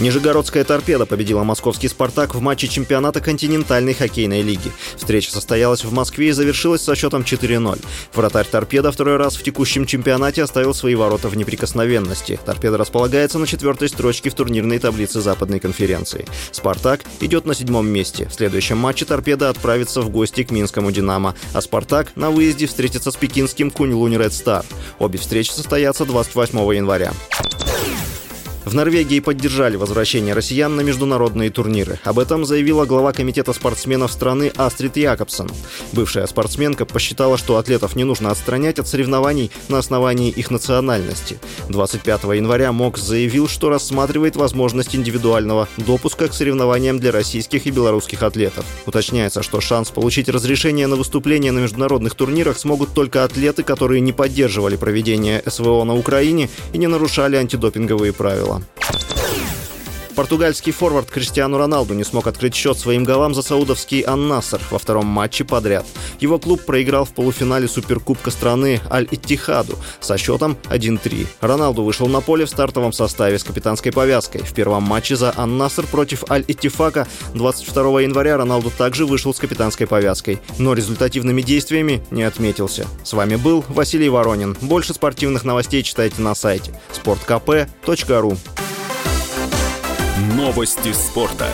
Нижегородская торпеда победила московский «Спартак» в матче чемпионата континентальной хоккейной лиги. Встреча состоялась в Москве и завершилась со счетом 4-0. Вратарь торпеда второй раз в текущем чемпионате оставил свои ворота в неприкосновенности. Торпеда располагается на четвертой строчке в турнирной таблице Западной конференции. «Спартак» идет на седьмом месте. В следующем матче торпеда отправится в гости к Минскому «Динамо», а «Спартак» на выезде встретится с пекинским Кунь-Лунь Ред Стар. Обе встречи состоятся 28 января. В Норвегии поддержали возвращение россиян на международные турниры. Об этом заявила глава комитета спортсменов страны Астрид Якобсон. Бывшая спортсменка посчитала, что атлетов не нужно отстранять от соревнований на основании их национальности. 25 января МОКС заявил, что рассматривает возможность индивидуального допуска к соревнованиям для российских и белорусских атлетов. Уточняется, что шанс получить разрешение на выступление на международных турнирах смогут только атлеты, которые не поддерживали проведение СВО на Украине и не нарушали антидопинговые правила правила. Португальский форвард Криштиану Роналду не смог открыть счет своим голам за саудовский Ан-Наср во втором матче подряд. Его клуб проиграл в полуфинале Суперкубка страны Аль-Иттихаду со счетом 1-3. Роналду вышел на поле в стартовом составе с капитанской повязкой. В первом матче за Ан-Наср против Аль-Иттифака 22 января Роналду также вышел с капитанской повязкой, но результативными действиями не отметился. С вами был Василий Воронин. Больше спортивных новостей читайте на сайте sportkp.ru Новости спорта.